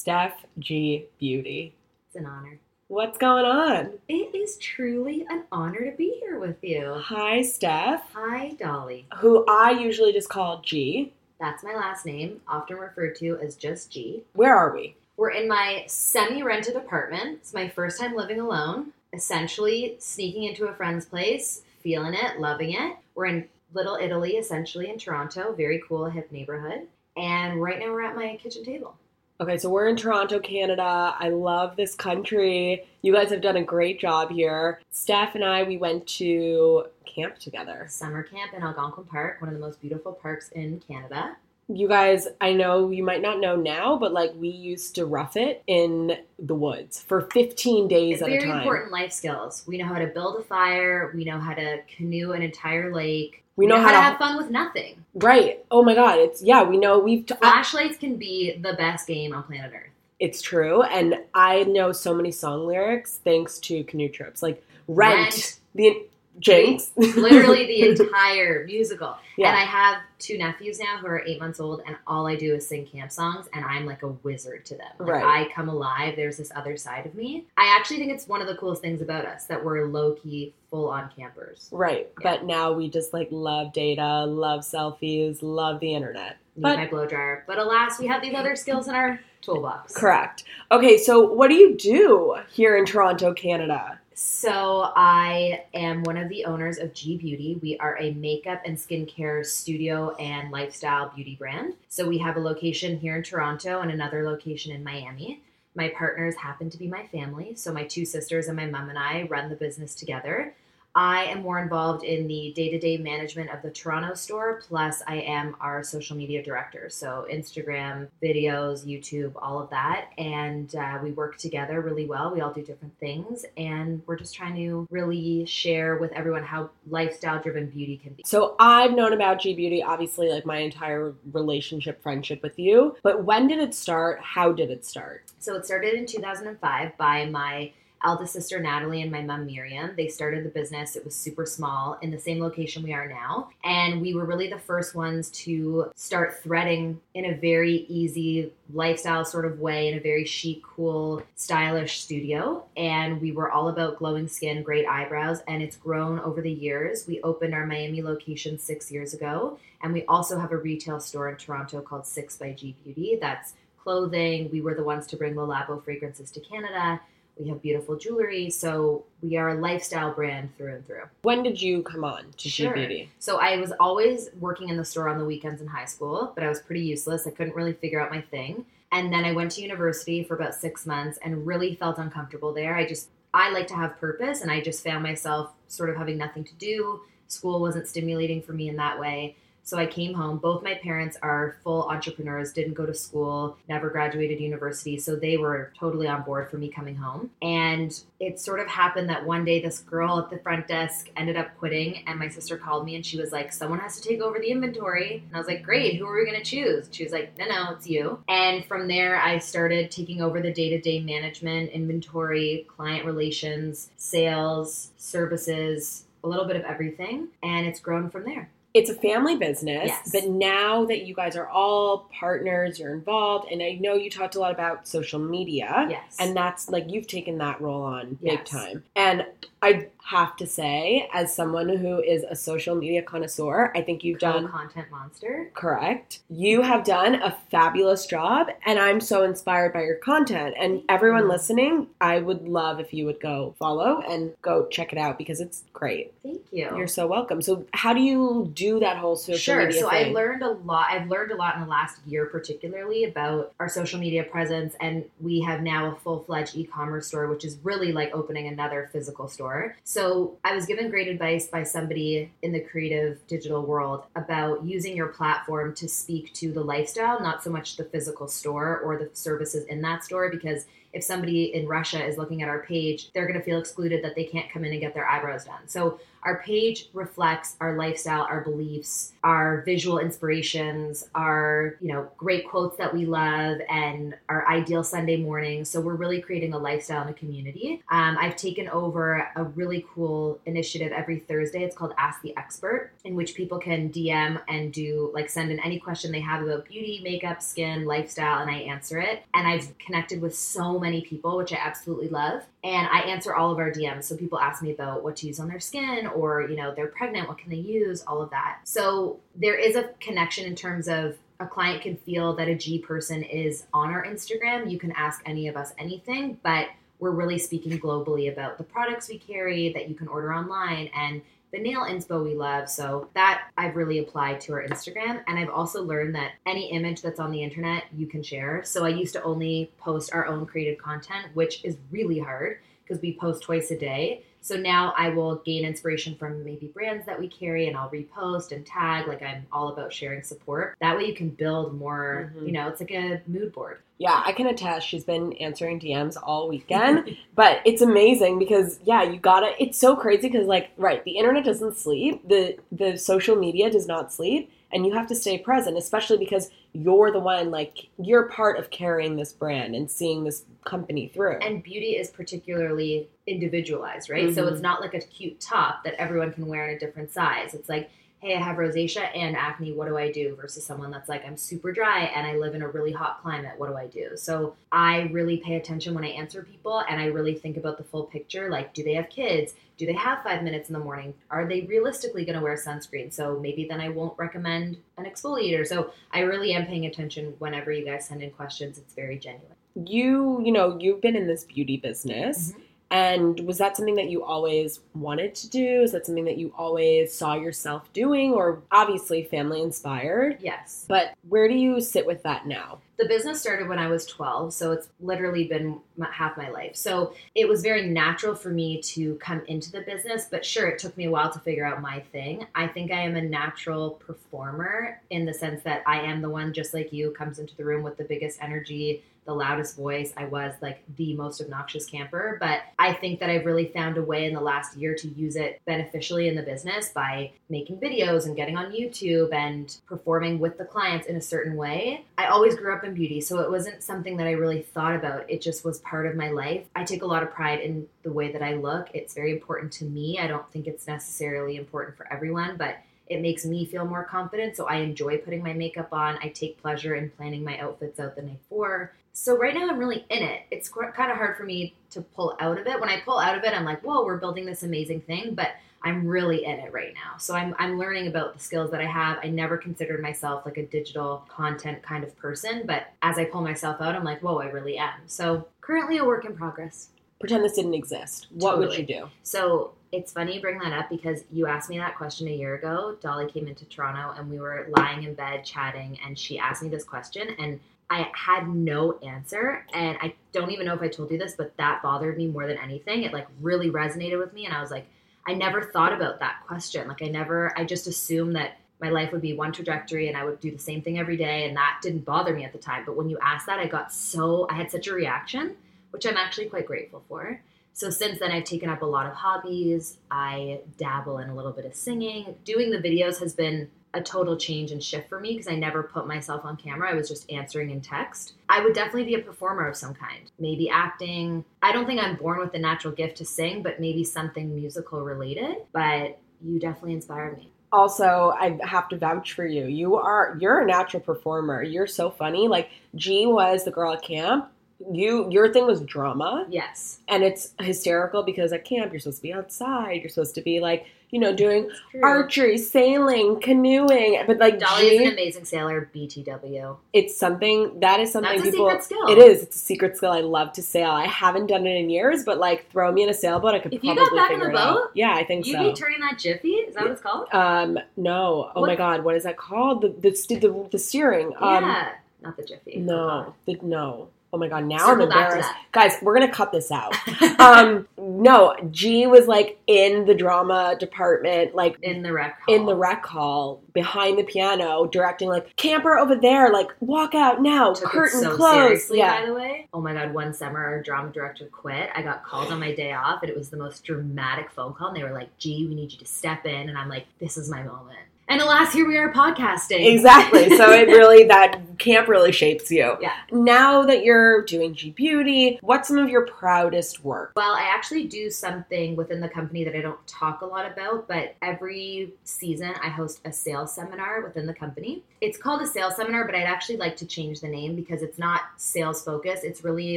Steph G Beauty. It's an honor. What's going on? It is truly an honor to be here with you. Hi, Steph, Hi, Dolly. who I usually just call G. That's my last name, often referred to as just G. Where are we? We're in my semi rented apartment. It's my first time living alone, essentially sneaking into a friend's place, feeling it, loving it. We're in Little Italy, essentially in Toronto, very cool, hip neighborhood. And right now we're at my kitchen table. Okay, so we're in Toronto, Canada. I love this country. You guys have done a great job here. Steph and I, we went to camp together. Summer camp in Algonquin Park, one of the most beautiful parks in Canada. You guys, I know you might not know now, but like we used to rough it in the woods for 15 days It's at a time. Very important life skills. We know how to build a fire. We know how to canoe an entire lake. We know how to to- have fun with nothing. Right. Oh my God. It's, yeah, we know we've, t- Flashlights can be the best game on planet Earth. it's true. And I know so many song lyrics thanks to canoe trips. Like Rent, Rent. the Jinx. Literally the entire musical. Yeah. And I have two nephews now who are eight months old, and all I do is sing camp songs, and I'm like a wizard to them. Like, Right. I come alive. There's this other side of me. I actually think it's one of the coolest things about us that we're low key, full on campers. Right. Yeah. But now we just like love data, love selfies, love the internet. Need But- my blow dryer. But alas, we have these other skills in our toolbox. Correct. Okay, so what do you do here in Toronto, Canada? So I am one of the owners of G Beauty. We are a makeup and skincare studio and lifestyle beauty brand. So we have a location here in Toronto and another location in Miami. My partners happen to be my family. So my two sisters and my mom and I run the business together. I am more involved in the day to day management of the Toronto store, plus, I am our social media director. So, Instagram, videos, YouTube, all of that. And uh, we work together really well. We all do different things. And we're just trying to really share with everyone how lifestyle driven beauty can be. So I've known about G Beauty obviously like my entire relationship, friendship with you. But when did it start? How did it start? So, it started in 2005 by my eldest sister Natalie and my mom Miriam. They started the business. It was super small in the same location we are now. And we were really the first ones to start threading in a very easy lifestyle sort of way, in a very chic, cool, stylish studio. And we were all about glowing skin, great eyebrows, and it's grown over the years. We opened our Miami location six years ago. And we also have a retail store in Toronto called Six by G Beauty. That's clothing. We were the ones to bring Le Labo fragrances to Canada. We have beautiful jewelry. So we are a lifestyle brand through and through. When did you come on to Sure. G Beauty? So I was always working in the store on the weekends in high school, but I was pretty useless. I couldn't really figure out my thing. And then I went to university for about six months and really felt uncomfortable there. I just, I like to have purpose, and I just found myself sort of having nothing to do. School wasn't stimulating for me in that way. So I came home. Both my parents are full entrepreneurs, didn't go to school, never graduated university. So they were totally on board for me coming home. And it sort of happened that one day this girl at the front desk ended up quitting. And my sister called me and she was like, Someone has to take over the inventory. And I was like, Great, who are we going to choose? She was like, No, no, it's you. And from there, I started taking over the day to day management, inventory, client relations, sales, services. A little bit of everything, and it's grown from there. It's a family business, Yes. but now that you guys are all partners, you're involved, and I know you talked a lot about social media. Yes. And that's like you've taken that role on big time. And I have to say, as someone who is a social media connoisseur, I think you've done content monster. correct. You have done a fabulous job, and I'm so inspired by your content. And everyone you. listening, I would love if you would go follow and go check it out because it's great. Thank you. You're so welcome. So, how do you do that whole social sure. media Sure. So thing? I learned a lot. I've learned a lot in the last year, particularly about our social media presence, and we have now a full fledged e-commerce store, which is really like opening another physical store. So I was given great advice by somebody in the creative digital world about using your platform to speak to the lifestyle, not so much the physical store or the services in that store, because if somebody in Russia is looking at our page, they're going to feel excluded that they can't come in and get their eyebrows done. So our page reflects our lifestyle, our beliefs, our visual inspirations, our, you know, great quotes that we love and our ideal Sunday morning. So we're really creating a lifestyle and a community. Um, I've taken over a really cool initiative every Thursday. It's called Ask the Expert, in which people can DM and do like send in any question they have about beauty, makeup, skin, lifestyle, and I answer it. And I've connected with so many people, which I absolutely love. And I answer all of our DMs. So people ask me about what to use on their skin or, you know, they're pregnant, what can they use, all of that. So there is a connection in terms of a client can feel that a G person is on our Instagram. You can ask any of us anything, but we're really speaking globally about the products we carry that you can order online and the nail inspo we love. So that I've really applied to our Instagram. And I've also learned that any image that's on the internet you can share. So I used to only post our own created content, which is really hard because we post twice a day. So now I will gain inspiration from maybe brands that we carry and I'll repost and tag. Like I'm all about sharing support. That way you can build more, Mhm. you know, it's like a mood board. Yeah, I can attest. She's been answering DMs all weekend, but it's amazing because yeah, you gotta. It's so crazy because like, right, the internet doesn't sleep. the The social media does not sleep, and you have to stay present, especially because you're the one like you're part of carrying this brand and seeing this company through. And beauty is particularly individualized, right? So Mhm. it's not like a cute top that everyone can wear in a different size. It's like, hey, I have rosacea and acne. What do I do? Versus someone that's like, I'm super dry and I live in a really hot climate. What do I do? So I really pay attention when I answer people and I really think about the full picture. Like, do they have kids? Do they have five minutes in the morning? Are they realistically going to wear sunscreen? So maybe then I won't recommend an exfoliator. So I really am paying attention whenever you guys send in questions. It's very genuine. you, you know, you've been in this beauty business. Mhm. And was that something that you always wanted to do? Is that something that you always saw yourself doing, or obviously family inspired? Yes. But where do you sit with that now? The business started when I was 12, so it's literally been half my life. So it was very natural for me to come into the business, but sure, it took me a while to figure out my thing. I think I am a natural performer in the sense that I am the one, just like you, comes into the room with the biggest energy, the loudest voice. I was like the most obnoxious camper, but I think that I've really found a way in the last year to use it beneficially in the business by making videos and getting on YouTube and performing with the clients in a certain way. I always grew up in beauty, so it wasn't something that I really thought about. It just was part of my life. I take a lot of pride in the way that I look. It's very important to me. I don't think it's necessarily important for everyone, but it makes me feel more confident. So I enjoy putting my makeup on. I take pleasure in planning my outfits out the night before. So right now I'm really in it. It's kind of hard for me to pull out of it. When I pull out of it, I'm like, whoa, we're building this amazing thing. But I'm really in it right now. So I'm, I'm learning about the skills that I have. I never considered myself like a digital content kind of person, but as I pull myself out, I'm like, whoa, I really am. So currently a work in progress. Pretend this didn't exist. What would you do? So it's funny you bring that up because you asked me that question a year ago. Dolly came into Toronto and we were lying in bed chatting, and she asked me this question, and I had no answer. And I don't even know if I told you this, but that bothered me more than anything. It like really resonated with me, and I was like, I never thought about that question. Like I never, I just assumed that my life would be one trajectory and I would do the same thing every day, and that didn't bother me at the time. But when you asked that, I got so I had such a reaction, which I'm actually quite grateful for. So since then, I've taken up a lot of hobbies. I dabble in a little bit of singing. Doing the videos has been a total change and shift for me because I never put myself on camera. I was just answering in text. I would definitely be a performer of some kind. Maybe acting. I don't think I'm born with the natural gift to sing, but maybe something musical related. But you definitely inspired me. Also, I have to vouch for you. You are you're a natural performer. You're so funny. Like G was the girl at camp. You your thing was drama. Yes. And it's hysterical because at camp you're supposed to be outside. You're supposed to be like, you know, doing archery, sailing, canoeing. But like Dolly is an amazing sailor, BTW. it's something that is something That's a people secret skill. It is. It's a secret skill. I love to sail. I haven't done it in years, but like throw me in a sailboat, I could If you probably got back in the it out. boat, Yeah, I think You so. be turning that jiffy? Is that what it's called? um, no. Oh What- my god, what is that called? The the the, the steering. Um, yeah. Not the jiffy. No, the, no. Oh my god, now Circle I'm embarrassed. Guys, we're gonna cut this out. um, no, G was like in the drama department, like in the rec hall. in the rec hall behind the piano, directing like camper over there, like walk out now, Took curtain so closed. seriously, Yeah. by the way. Oh my god, one summer our drama director quit. I got called on my day off, and it was the most dramatic phone call. And they were like, "Gee, we need you to step in," and I'm like, "This is my moment." And alas, here we are podcasting. Exactly. So it really that camp really shapes you. Yeah. Now that you're doing G Beauty, what's some of your proudest work? Well, I actually do something within the company that I don't talk a lot about, but every season I host a sales seminar within the company. It's called a sales seminar, but I'd actually like to change the name because it's not sales focused. It's really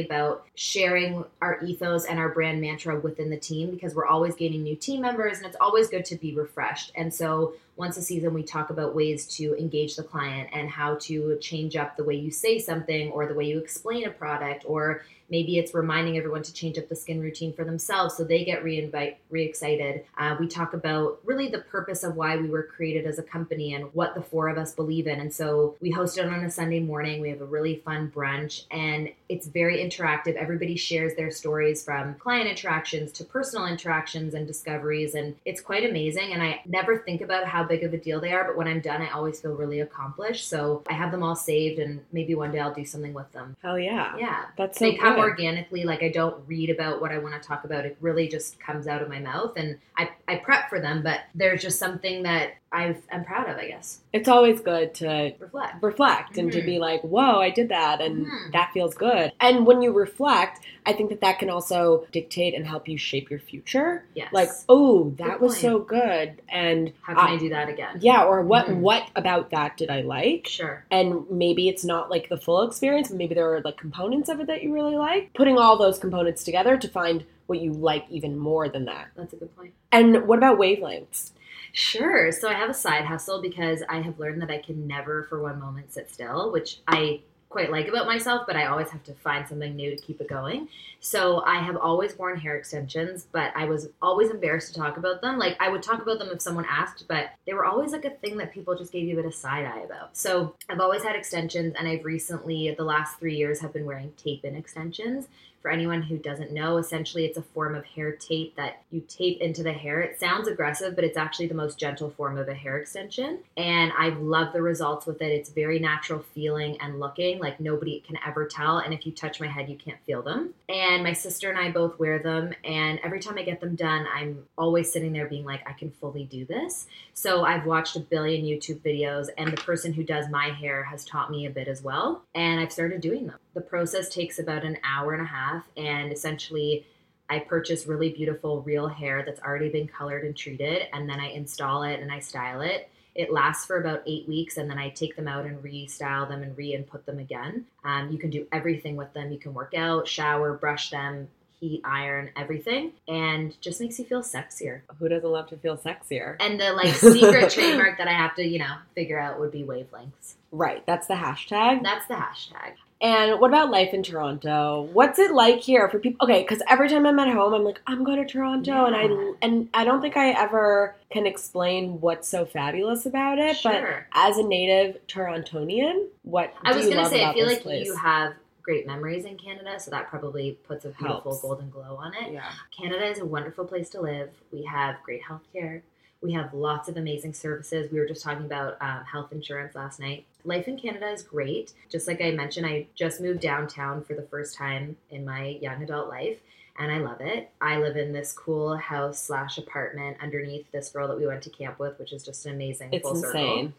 about sharing our ethos and our brand mantra within the team because we're always gaining new team members and it's always good to be refreshed. And so once a season, we talk about ways to engage the client and how to change up the way you say something or the way you explain a product or maybe it's reminding everyone to change up the skin routine for themselves so they get re-invite re-excited. Uh, we talk about really the purpose of why we were created as a company and what the four of us believe in. And so we host it on a sunday morning. We have a really fun brunch and it's very interactive. Everybody shares their stories from client interactions to personal interactions and discoveries and it's quite amazing. And i never think about how big of a deal they are but when i'm done i always feel really accomplished. So i have them all saved and maybe one day i'll do something with them. Hell yeah. yeah. That's so they come good. organically like i don't read about what i want to talk about it really just comes out of my mouth and i, I prep for them but there's just something that I've, i'm proud of i guess It's always good to reflect reflect and to Mhm. be like, whoa, I did that and Mhm. that feels good. And when you reflect, I think that that can also dictate and help you shape your future. yes Like, oh, that Good was point. so good. And how can I- i do that again yeah, or what Mhm. what about that did I like? sure And maybe it's not like the full experience, but maybe there are like components of it that you really like. Putting all those components together to find what you like even more than that. that's a good point And what about wavelengths? Sure. So I have a side hustle because I have learned that I can never for one moment sit still, which I quite like about myself, but I always have to find something new to keep it going. So I have always worn hair extensions, but I was always embarrassed to talk about them. Like I would talk about them if someone asked, but they were always like a thing that people just gave you a bit of side eye about. So I've always had extensions and I've recently, the last three years, have been wearing tape in extensions. For anyone who doesn't know, essentially it's a form of hair tape that you tape into the hair. It sounds aggressive, but it's actually the most gentle form of a hair extension. And I love the results with it. It's very natural feeling and looking, like nobody can ever tell. And if you touch my head, you can't feel them. And my sister and I both wear them. And every time I get them done, I'm always sitting there being like, I can fully do this. So I've watched a billion YouTube videos, and the person who does my hair has taught me a bit as well. And I've started doing them. The process takes about an hour and a half, and essentially, I purchase really beautiful real hair that's already been colored and treated, and then I install it and I style it. It lasts for about eight weeks, and then I take them out and restyle them and re-input them again. Um, you can do everything with them. You can work out, shower, brush them, heat, iron, everything, and just makes you feel sexier. Who doesn't love to feel sexier? And the like secret trademark that I have to, you know, figure out would be wavelengths. Right, that's the hashtag. That's the hashtag. And what about life in Toronto? What's it like here for people? Okay, because every time I'm at home, I'm like, I'm going to Toronto, and I and I don't think I ever can explain what's so fabulous about it. But as a native Torontonian, what I do was gonna say, I feel like place? you have great memories in Canada, so that probably puts a beautiful Helps. golden glow on it. yeah, Canada is a wonderful place to live. We have great healthcare. We have lots of amazing services. We were just talking about um, health insurance last night. Life in Canada is great. Just like I mentioned, I just moved downtown for the first time in my young adult life, and I love it. I live in this cool house slash apartment underneath this girl that we went to camp with, which is just an amazing it's full circle.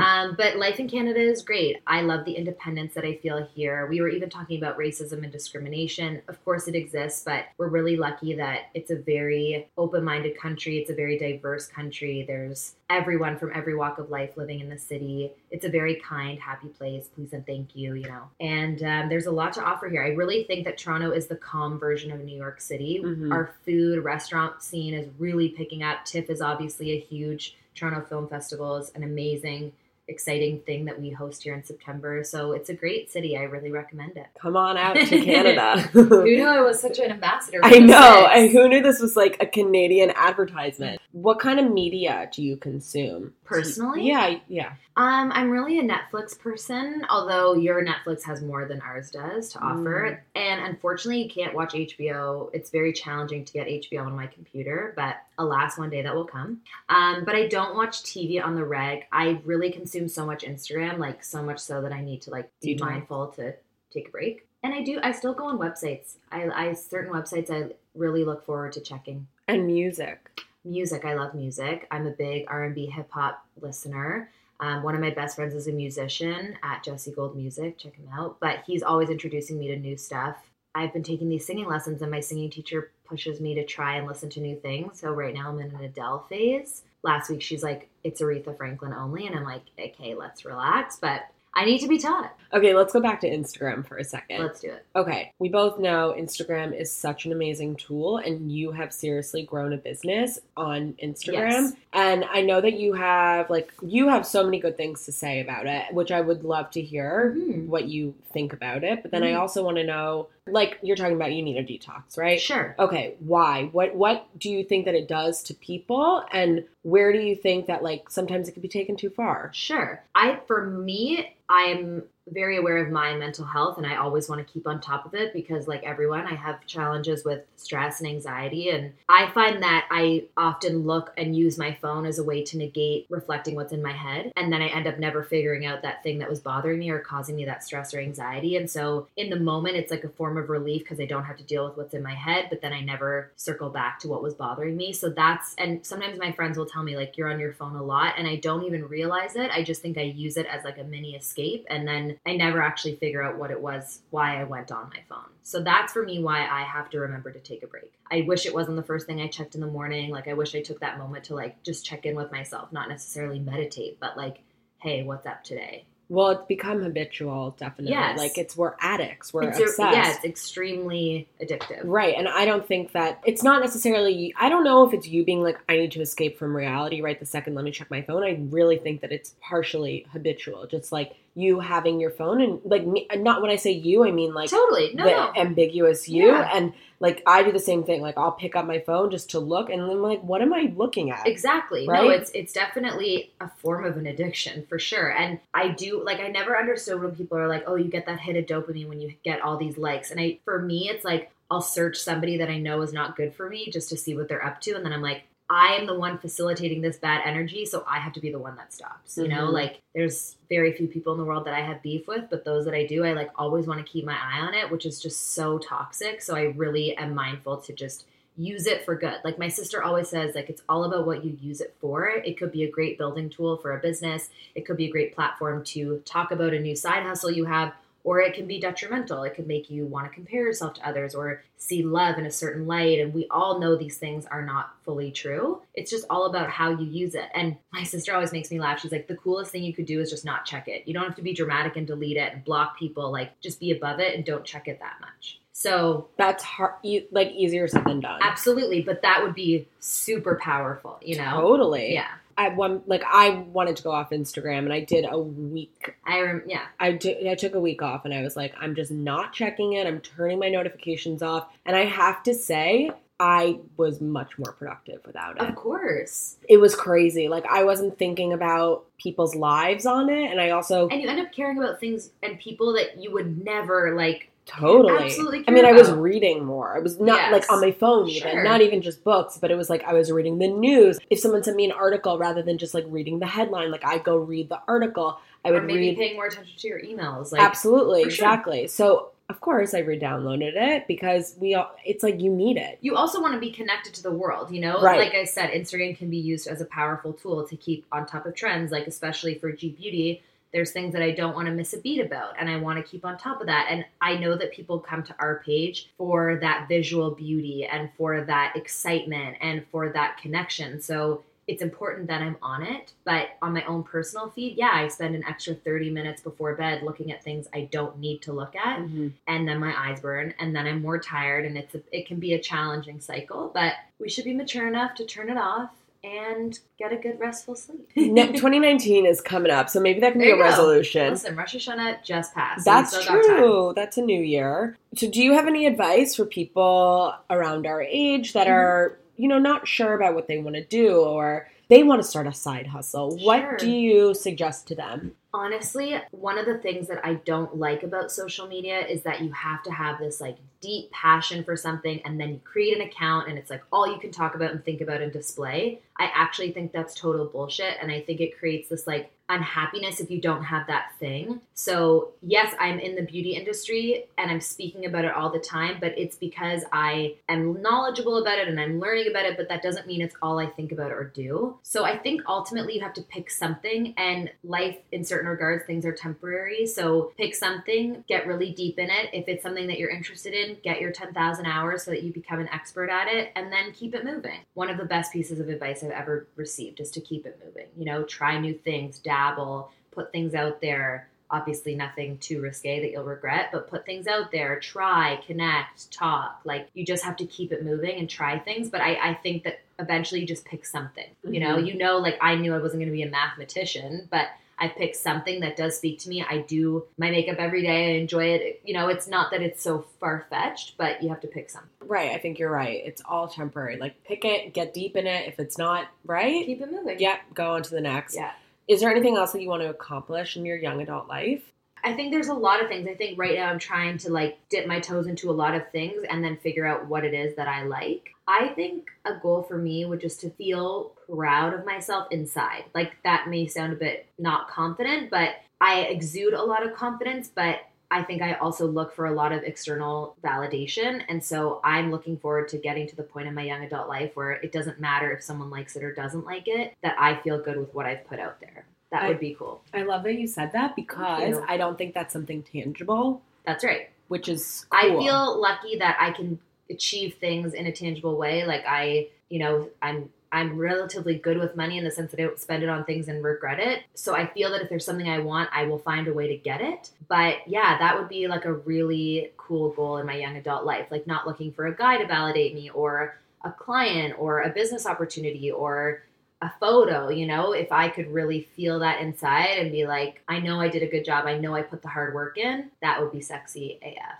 Um, but life in Canada is great. I love the independence that I feel here. We were even talking about racism and discrimination. Of course, it exists, but we're really lucky that it's a very open minded country. It's a very diverse country. There's everyone from every walk of life living in the city. It's a very kind, happy place. Please and thank you, you know. And um, there's a lot to offer here. I really think that Toronto is the calm version of New York City. Mhm. Our food, restaurant scene is really picking up. TIFF is obviously a huge Toronto Film Festival is an amazing exciting thing that we host here in September. So it's a great city. I really recommend it. Come on out to Canada. Who knew I was such an ambassador? I know. And who knew this was like a Canadian advertisement? What kind of media do you consume? Personally? Yeah, yeah. Um, I'm really a Netflix person, although your Netflix has more than ours does to offer. And unfortunately, you can't watch HBO. It's very challenging to get HBO on my computer, but alas, one day that will come. Um, but I don't watch TV on the reg. I really consume so much Instagram, like so much so that I need to like be mindful to take a break. And I do. I still go on websites. I, I certain websites I really look forward to checking. And music. Music. I love music. I'm a big R&B hip hop listener. Um, one of my best friends is a musician at Jesse Gold Music. Check him out. But he's always introducing me to new stuff. I've been taking these singing lessons, and my singing teacher pushes me to try and listen to new things. So right now I'm in an Adele phase. Last week she's like, "It's Aretha Franklin only," and I'm like, "Okay, let's relax." But I need to be taught. Okay, let's go back to Instagram for a second. Let's do it. Okay, we both know Instagram is such an amazing tool, and you have seriously grown a business on Instagram. Yes. And I know that you have, like, you have so many good things to say about it, which I would love to hear Mhm. what you think about it. But then I Mhm. also want to know, like, you're talking about you need a detox, right? Sure. Okay, why? What what do you think that it does to people and where do you think that like sometimes it could be taken too far? Sure. I for me, I'm very aware of my mental health and I always want to keep on top of it because like everyone, I have challenges with stress and anxiety and I find that I often look and use my phone as a way to negate reflecting what's in my head and then I end up never figuring out that thing that was bothering me or causing me that stress or anxiety and so in the moment it's like a form of relief because I don't have to deal with what's in my head but then I never circle back to what was bothering me so that's and sometimes my friends will tell me like you're on your phone a lot and I don't even realize it I just think I use it as like a mini escape and then I never actually figure out what it was why I went on my phone so that's for me why I have to remember to take a break I wish it wasn't the first thing I checked in the morning like I wish I took that moment to like just check in with myself not necessarily meditate but like hey what's up today Well, it's become habitual, definitely. Yes. Like it's we're addicts. We're It's obsessed. yeah it's extremely addictive Right. And I don't think that it's not necessarily, I don't know if it's you being like, I need to escape from reality right the second, let me check my phone. I really think that it's partially habitual. Just like you having your phone and like, me, not when I say you, I mean like totally no the no ambiguous you. Yeah. And like I do the same thing. Like I'll pick up my phone just to look and then I'm like, what am I looking at? Exactly. No, it's it's definitely a form of an addiction for sure. And I do like I never understood when people are like, "Oh, you get that hit of dopamine when you get all these likes." And I for me, it's like I'll search somebody that I know is not good for me just to see what they're up to and then I'm like, I am the one facilitating this bad energy, so I have to be the one that stops. You know, Mhm. like there's very few people in the world that I have beef with, but those that I do, I like always want to keep my eye on it, which is just so toxic. So I really am mindful to just use it for good. Like my sister always says, like it's all about what you use it for. It could be a great building tool for a business. It could be a great platform to talk about a new side hustle you have, or it can be detrimental. It could make you want to compare yourself to others or see love in a certain light. And we all know these things are not fully true. It's just all about how you use it. And my sister always makes me laugh. She's like, the coolest thing you could do is just not check it. You don't have to be dramatic and delete it and block people. Like just be above it and don't check it that much. So That's hard, e- like easier said than done. Absolutely, but that would be super powerful, you know? Totally. Yeah. I one like I wanted to go off Instagram and I did a week. I rem- yeah. I did, I took a week off and I was like, I'm just not checking it. I'm turning my notifications off. And I have to say, I was much more productive without it. Of course. It was crazy. Like I wasn't thinking about people's lives on it, and I also And you end up caring about things and people that you would never like totally. absolutely I mean, I was reading more. I was not Yes. like on my phone even, Sure. not even just books, but it was like I was reading the news. If someone sent me an article rather than just like reading the headline, like I go read the article. I or would maybe read paying more attention to your emails. Like absolutely sure. exactly. So of course I re-downloaded it because we all. It's like you need it. you also want to be connected to the world, you know? Right. Like I said, Instagram can be used as a powerful tool to keep on top of trends, like especially for G Beauty. There's things that I don't want to miss a beat about, and I want to keep on top of that. And I know that people come to our page for that visual beauty and for that excitement and for that connection. So it's important that I'm on it. But on my own personal feed, yeah, I spend an extra 30 minutes before bed looking at things I don't need to look at mm-hmm. and then my eyes burn and then i'm more tired and it's a, it can be a challenging cycle but we should be mature enough to turn it off and get a good restful sleep. Ne- 2019 is coming up, so maybe that can There be a go. resolution. Listen, Rosh Hashanah just passed. That's still got time. true. That's a new year. So, do you have any advice for people around our age that Mhm. are, you know, not sure about what they want to do or they want to start a side hustle? Sure. What do you suggest to them? Honestly, one of the things that I don't like about social media is that you have to have this like deep passion for something and then you create an account and it's like all you can talk about and think about and display. I actually think that's total bullshit and I think it creates this like unhappiness if you don't have that thing. So, yes, I'm in the beauty industry and I'm speaking about it all the time, but it's because I am knowledgeable about it and I'm learning about it, but that doesn't mean it's all I think about or do. So, I think ultimately you have to pick something and life in certain regards things are temporary. So, pick something, get really deep in it. If it's something that you're interested in, get your 10,000 hours so that you become an expert at it and then keep it moving. One of the best pieces of advice I've ever received is to keep it moving. You know, try new things, dabble, put things out there. Obviously, nothing too risque that you'll regret, but put things out there, try, connect, talk. Like, you just have to keep it moving and try things. But I, I think that eventually you just pick something. You know, Mhm. you know, like I knew I wasn't going to be a mathematician, but I picked something that does speak to me. I do my makeup every day. I enjoy it. You know, it's not that it's so far fetched, but you have to pick something. Right. I think you're right. It's all temporary. Like, pick it, get deep in it. If it's not right, Keep it moving. yeah, go on to the next. Yeah. Is there anything else that you want to accomplish in your young adult life? I think there's a lot of things. I think right now I'm trying to like dip my toes into a lot of things and then figure out what it is that I like. I think a goal for me would just to feel proud of myself inside. Like that may sound a bit not confident, but I exude a lot of confidence, but I think I also look for a lot of external validation. And so I'm looking forward to getting to the point in my young adult life where it doesn't matter if someone likes it or doesn't like it, that I feel good with what I've put out there. That I- would be cool. I love that you said that because. I don't think that's something tangible, That's right. which is I feel lucky that I can achieve things in a tangible way. Like I, you know, I'm I'm relatively good with money in the sense that I don't spend it on things and regret it. So I feel that if there's something I want, I will find a way to get it. But yeah, that would be like a really cool goal in my young adult life. Like not looking for a guy to validate me or a client or a business opportunity or a photo, you know, if I could really feel that inside and be like, I know I did a good job, I know I put the hard work in, that would be sexy AF.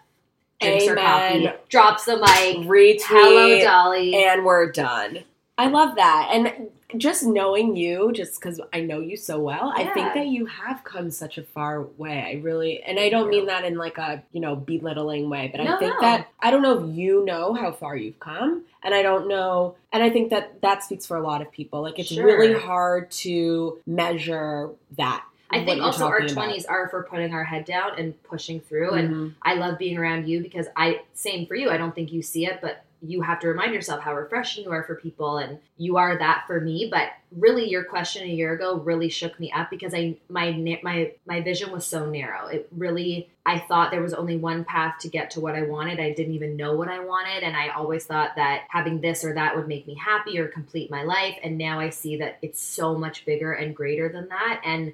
Drinks Amen. coffee, drops the mic, retweet hello Dolly. and we're done. I love that. And just knowing you, just because I know you so well, I think that you have come such a far way. I really, and I don't mean that in like a, you know, belittling way, but I think no. that, I don't know if you know how far you've come. And I don't know, and I think that that speaks for a lot of people. Like, it's Sure. really hard to measure that. I think also our talking about. 20s are for putting our head down and pushing through. And Mhm. I love being around you because I, same for you, I don't think you see it, but you have to remind yourself how refreshing you are for people and you are that for me but really your question a year ago really shook me up because i my my my vision was so narrow it really i thought there was only one path to get to what i wanted i didn't even know what i wanted and i always thought that having this or that would make me happy or complete my life and now i see that it's so much bigger and greater than that and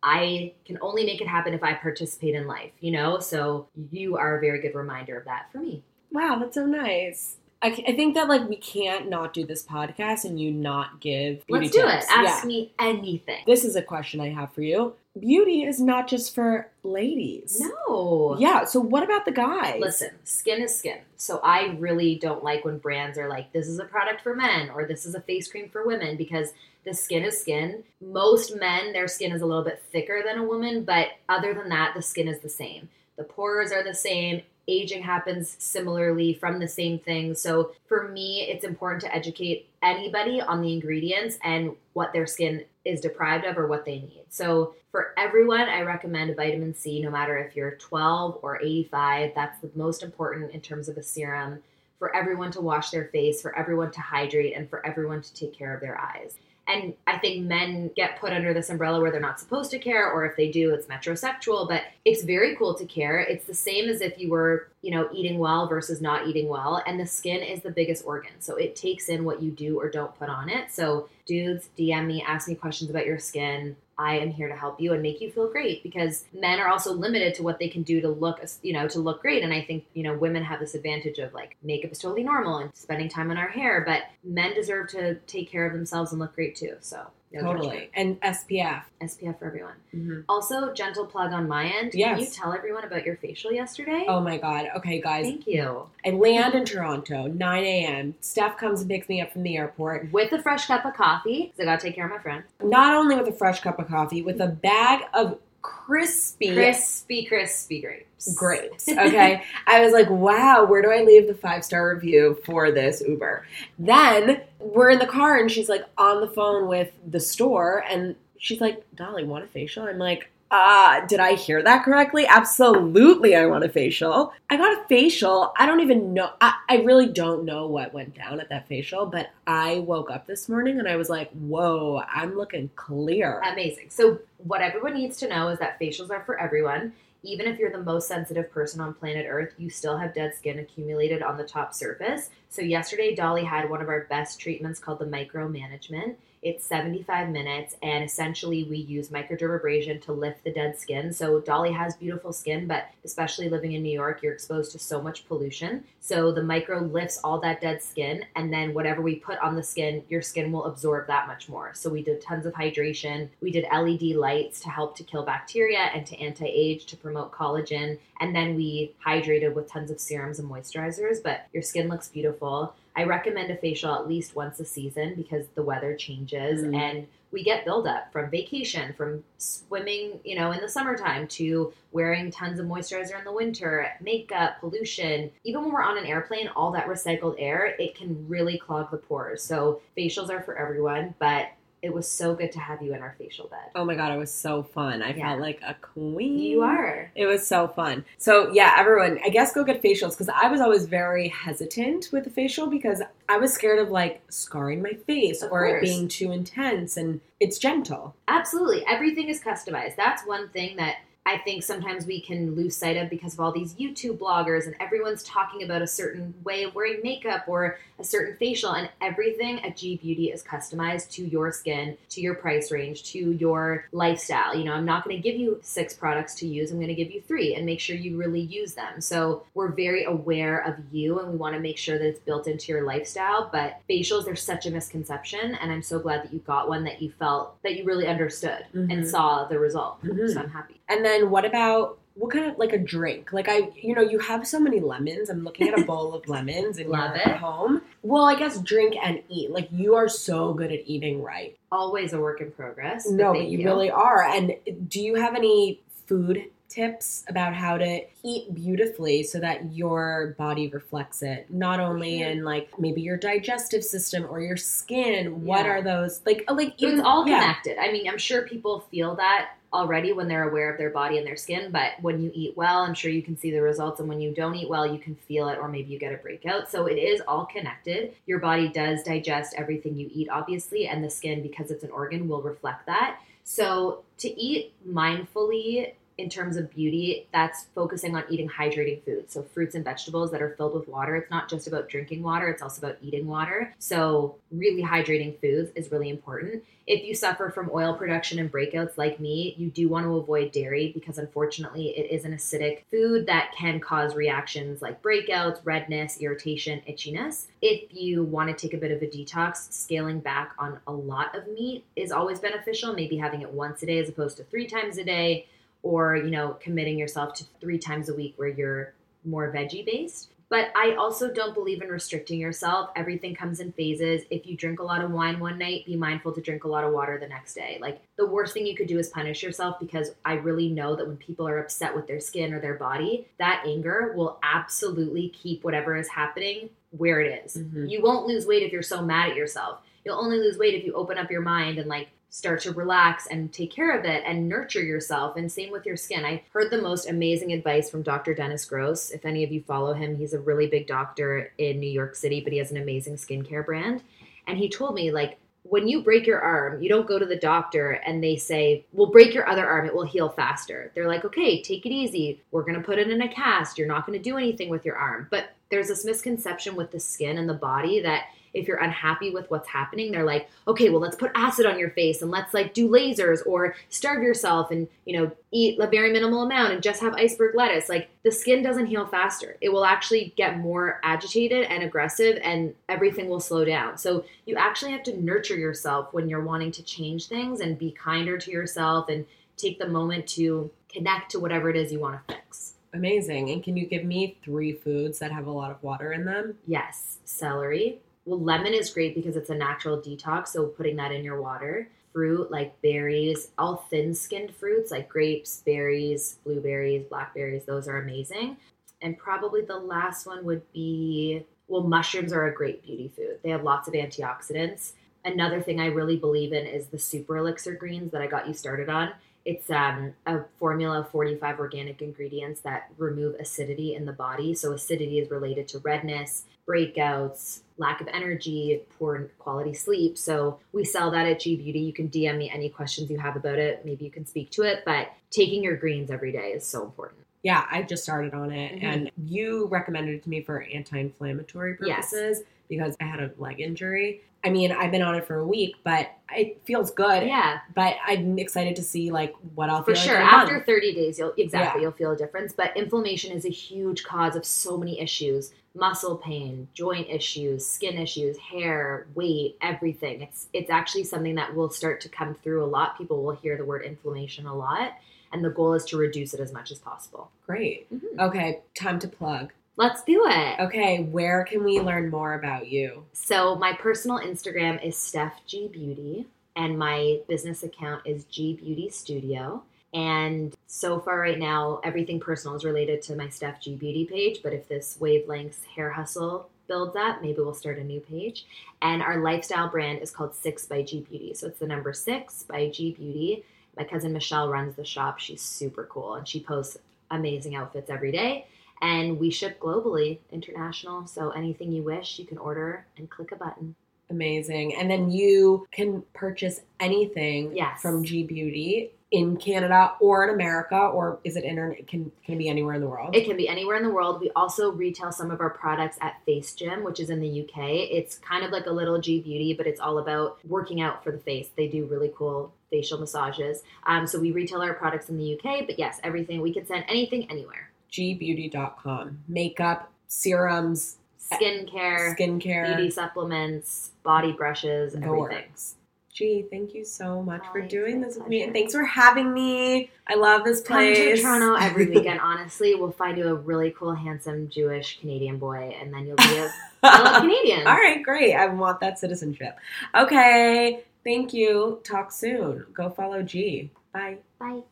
I can only make it happen if I participate in life, you know? So you are a very good reminder of that for me. Wow, that's so nice. I, I think that like we can't not do this podcast and you not give beauty Let's do tips. it. Ask Yeah. me anything. This is a question I have for you. Beauty is not just for ladies. No. Yeah, so what about the guys? Listen, skin is skin. So I really don't like when brands are like, this is a product for men or this is a face cream for women because the skin is skin. Most men, their skin is a little bit thicker than a woman, but other than that, the skin is the same. The pores are the same. Aging happens similarly from the same thing. So for me, it's important to educate anybody on the ingredients and what their skin is deprived of or what they need. So for everyone, I recommend vitamin C no matter if you're 12 or 85. That's the most important in terms of a serum for everyone to wash their face, for everyone to hydrate, and for everyone to take care of their eyes. And I think men get put under this umbrella where they're not supposed to care, or if they do, it's metrosexual. But it's very cool to care. It's the same as if you were, you know, eating well versus not eating well. And the skin is the biggest organ. So it takes in what you do or don't put on it. So dudes, DM me, ask me questions about your skin. I am here to help you and make you feel great because men are also limited to what they can do to look, you know, to look great. And I think, you know, women have this advantage of like makeup is totally normal and spending time on our hair, but men deserve to take care of themselves and look great too. So no totally. judgment. And SPF. SPF for everyone. Mm-hmm. Also, gentle plug on my end. Can you tell everyone about your facial yesterday? Oh my God. Okay, guys. Thank you. I land in Toronto, 9 a.m. Steph comes and picks me up from the airport. With a fresh cup of coffee, because I gotta take care of my friend. Not only with a fresh cup of coffee, with a bag of crispy Crispy, crispy grapes. grapes. Okay. I was like, wow, where do I leave the five star review for this Uber? Then we're in the car and she's like on the phone with the store and she's like, Dolly, want a facial? I'm like, uh, did I hear that correctly? Absolutely, I want a facial. I got a facial. I don't even know. I, I really don't know what went down at that facial, but I woke up this morning and I was like, whoa, I'm looking clear. Amazing. So, what everyone needs to know is that facials are for everyone. Even if you're the most sensitive person on planet Earth, you still have dead skin accumulated on the top surface. So, yesterday, Dolly had one of our best treatments called the micromanagement. It's 75 minutes, and essentially, we use microdermabrasion to lift the dead skin. So, Dolly has beautiful skin, but especially living in New York, you're exposed to so much pollution. So, the micro lifts all that dead skin, and then whatever we put on the skin, your skin will absorb that much more. So, we did tons of hydration. We did LED lights to help to kill bacteria and to anti age to promote collagen. And then we hydrated with tons of serums and moisturizers, but your skin looks beautiful. I recommend a facial at least once a season because the weather changes Mm. and we get buildup from vacation, from swimming, you know, in the summertime to wearing tons of moisturizer in the winter, makeup, pollution. Even when we're on an airplane, all that recycled air, it can really clog the pores. So facials are for everyone, but it was so good to have you in our facial bed. oh my God, it was so fun. I Yeah. felt like a queen. You are. It was so fun. So yeah, everyone, I guess go get facials because I was always very hesitant with the facial because I was scared of like scarring my face Of or it being too intense and it's gentle. Absolutely. Everything is customized. That's one thing that I think sometimes we can lose sight of because of all these YouTube bloggers and everyone's talking about a certain way of wearing makeup or a certain facial and everything at G Beauty is customized to your skin, to your price range, to your lifestyle. You know, I'm not going to give you six products to use. I'm going to give you 3 and make sure you really use them. So, we're very aware of you and we want to make sure that it's built into your lifestyle, but facials they're such a misconception and I'm so glad that you got one that you felt that you really understood Mhm. and saw the result. Mhm. So I'm happy. And then what about what kind of like a drink? Like I, you know, you have so many lemons. I'm looking at a bowl of lemons in Love your it. home. Well, I guess drink and eat. Like you are so good at eating right. Always a work in progress. No, but thank you really are. And do you have any food tips about how to eat beautifully so that your body reflects it? Not only Sure. in like maybe your digestive system or your skin. What Yeah. are those like? uh, Like it's all yeah. connected. I mean, I'm sure people feel that already when they're aware of their body and their skin, but when you eat well, I'm sure you can see the results. And when you don't eat well, you can feel it, or maybe you get a breakout. So it is all connected. Your body does digest everything you eat, obviously, and the skin, because it's an organ, will reflect that. So to eat mindfully in terms of beauty, that's focusing on eating hydrating foods. So fruits and vegetables that are filled with water. It's not just about drinking water, it's also about eating water. So really hydrating foods is really important. If you suffer from oil production and breakouts like me, you do want to avoid dairy because unfortunately it is an acidic food that can cause reactions like breakouts, redness, irritation, itchiness. If you want to take a bit of a detox, scaling back on a lot of meat is always beneficial, maybe having it once a day as opposed to 3 times a day or, you know, committing yourself to 3 times a week where you're more veggie based. But I also don't believe in restricting yourself. Everything comes in phases. If you drink a lot of wine one night, be mindful to drink a lot of water the next day. Like the worst thing you could do is punish yourself because I really know that when people are upset with their skin or their body, that anger will absolutely keep whatever is happening where it is. Mhm. You won't lose weight if you're so mad at yourself. You'll only lose weight if you open up your mind and like start to relax and take care of it and nurture yourself. And same with your skin. I heard the most amazing advice from Dr. Dennis Gross. If any of you follow him, he's a really big doctor in New York City, but he has an amazing skincare brand. And he told me, like, when you break your arm, you don't go to the doctor and they say, Well, break your other arm, it will heal faster. They're like, Okay, take it easy. We're going to put it in a cast. You're not going to do anything with your arm. But there's this misconception with the skin and the body that if you're unhappy with what's happening, they're like, okay, well, let's put acid on your face and let's like do lasers or starve yourself and, you know, eat a very minimal amount and just have iceberg lettuce. Like the skin doesn't heal faster. It will actually get more agitated and aggressive and everything will slow down. So you actually have to nurture yourself when you're wanting to change things and be kinder to yourself and take the moment to connect to whatever it is you want to fix. Amazing. And can you give me three foods that have a lot of water in them? Yes, celery, well, lemon is great because it's a natural detox, so putting that in your water. Fruit like berries, all thin skinned fruits like grapes, berries, blueberries, blackberries, those are amazing. And probably the last one would be well, mushrooms are a great beauty food. They have lots of antioxidants. Another thing I really believe in is the super elixir greens that I got you started on. It's um, a formula of 45 organic ingredients that remove acidity in the body. So, acidity is related to redness, breakouts, lack of energy, poor quality sleep. So we sell that at G Beauty. You can DM me any questions you have about it. Maybe you can speak to it, but taking your greens every day is so important. Yeah, I just started on it mm-hmm. and you recommended it to me for anti inflammatory purposes yes. because I had a leg injury. I mean, I've been on it for a week, but it feels good. Yeah. But I'm excited to see like what I'll for feel For sure. Like After month. 30 days, you'll exactly yeah. you'll feel a difference. But inflammation is a huge cause of so many issues: muscle pain, joint issues, skin issues, hair, weight, everything. It's it's actually something that will start to come through a lot. People will hear the word inflammation a lot, and the goal is to reduce it as much as possible. Great. Mm-hmm. Okay, time to plug. Let's do it. Okay, where can we learn more about you? So my personal Instagram is Steph G Beauty, and my business account is G Beauty Studio. And so far, right now, everything personal is related to my Steph G Beauty page. But if this Wavelengths Hair Hustle builds up, maybe we'll start a new page. And our lifestyle brand is called Six by G Beauty. So it's the number six by G Beauty. My cousin Michelle runs the shop. She's super cool and she posts amazing outfits every day and we ship globally, international. So anything you wish, you can order and click a button. Amazing. And then you can purchase anything yes. from G Beauty in Canada or in America, or is it internet? Can can it be anywhere in the world? It can be anywhere in the world. We also retail some of our products at Face Gym, which is in the UK. It's kind of like a little G Beauty, but it's all about working out for the face. They do really cool facial massages. Um, so we retail our products in the UK, but yes, everything we can send anything anywhere gbeauty.com. Makeup, serums, skincare, skincare, beauty supplements, body brushes, everything. Works. Gee, thank you so much for doing this with me, and thanks for having me. I love this place. Come to Toronto every weekend. Honestly, we'll find you a really cool, handsome Jewish Canadian boy, and then you'll be a fellow Canadian. All right, great. I want that citizenship. Okay, thank you. Talk soon. Go follow G. Bye. Bye.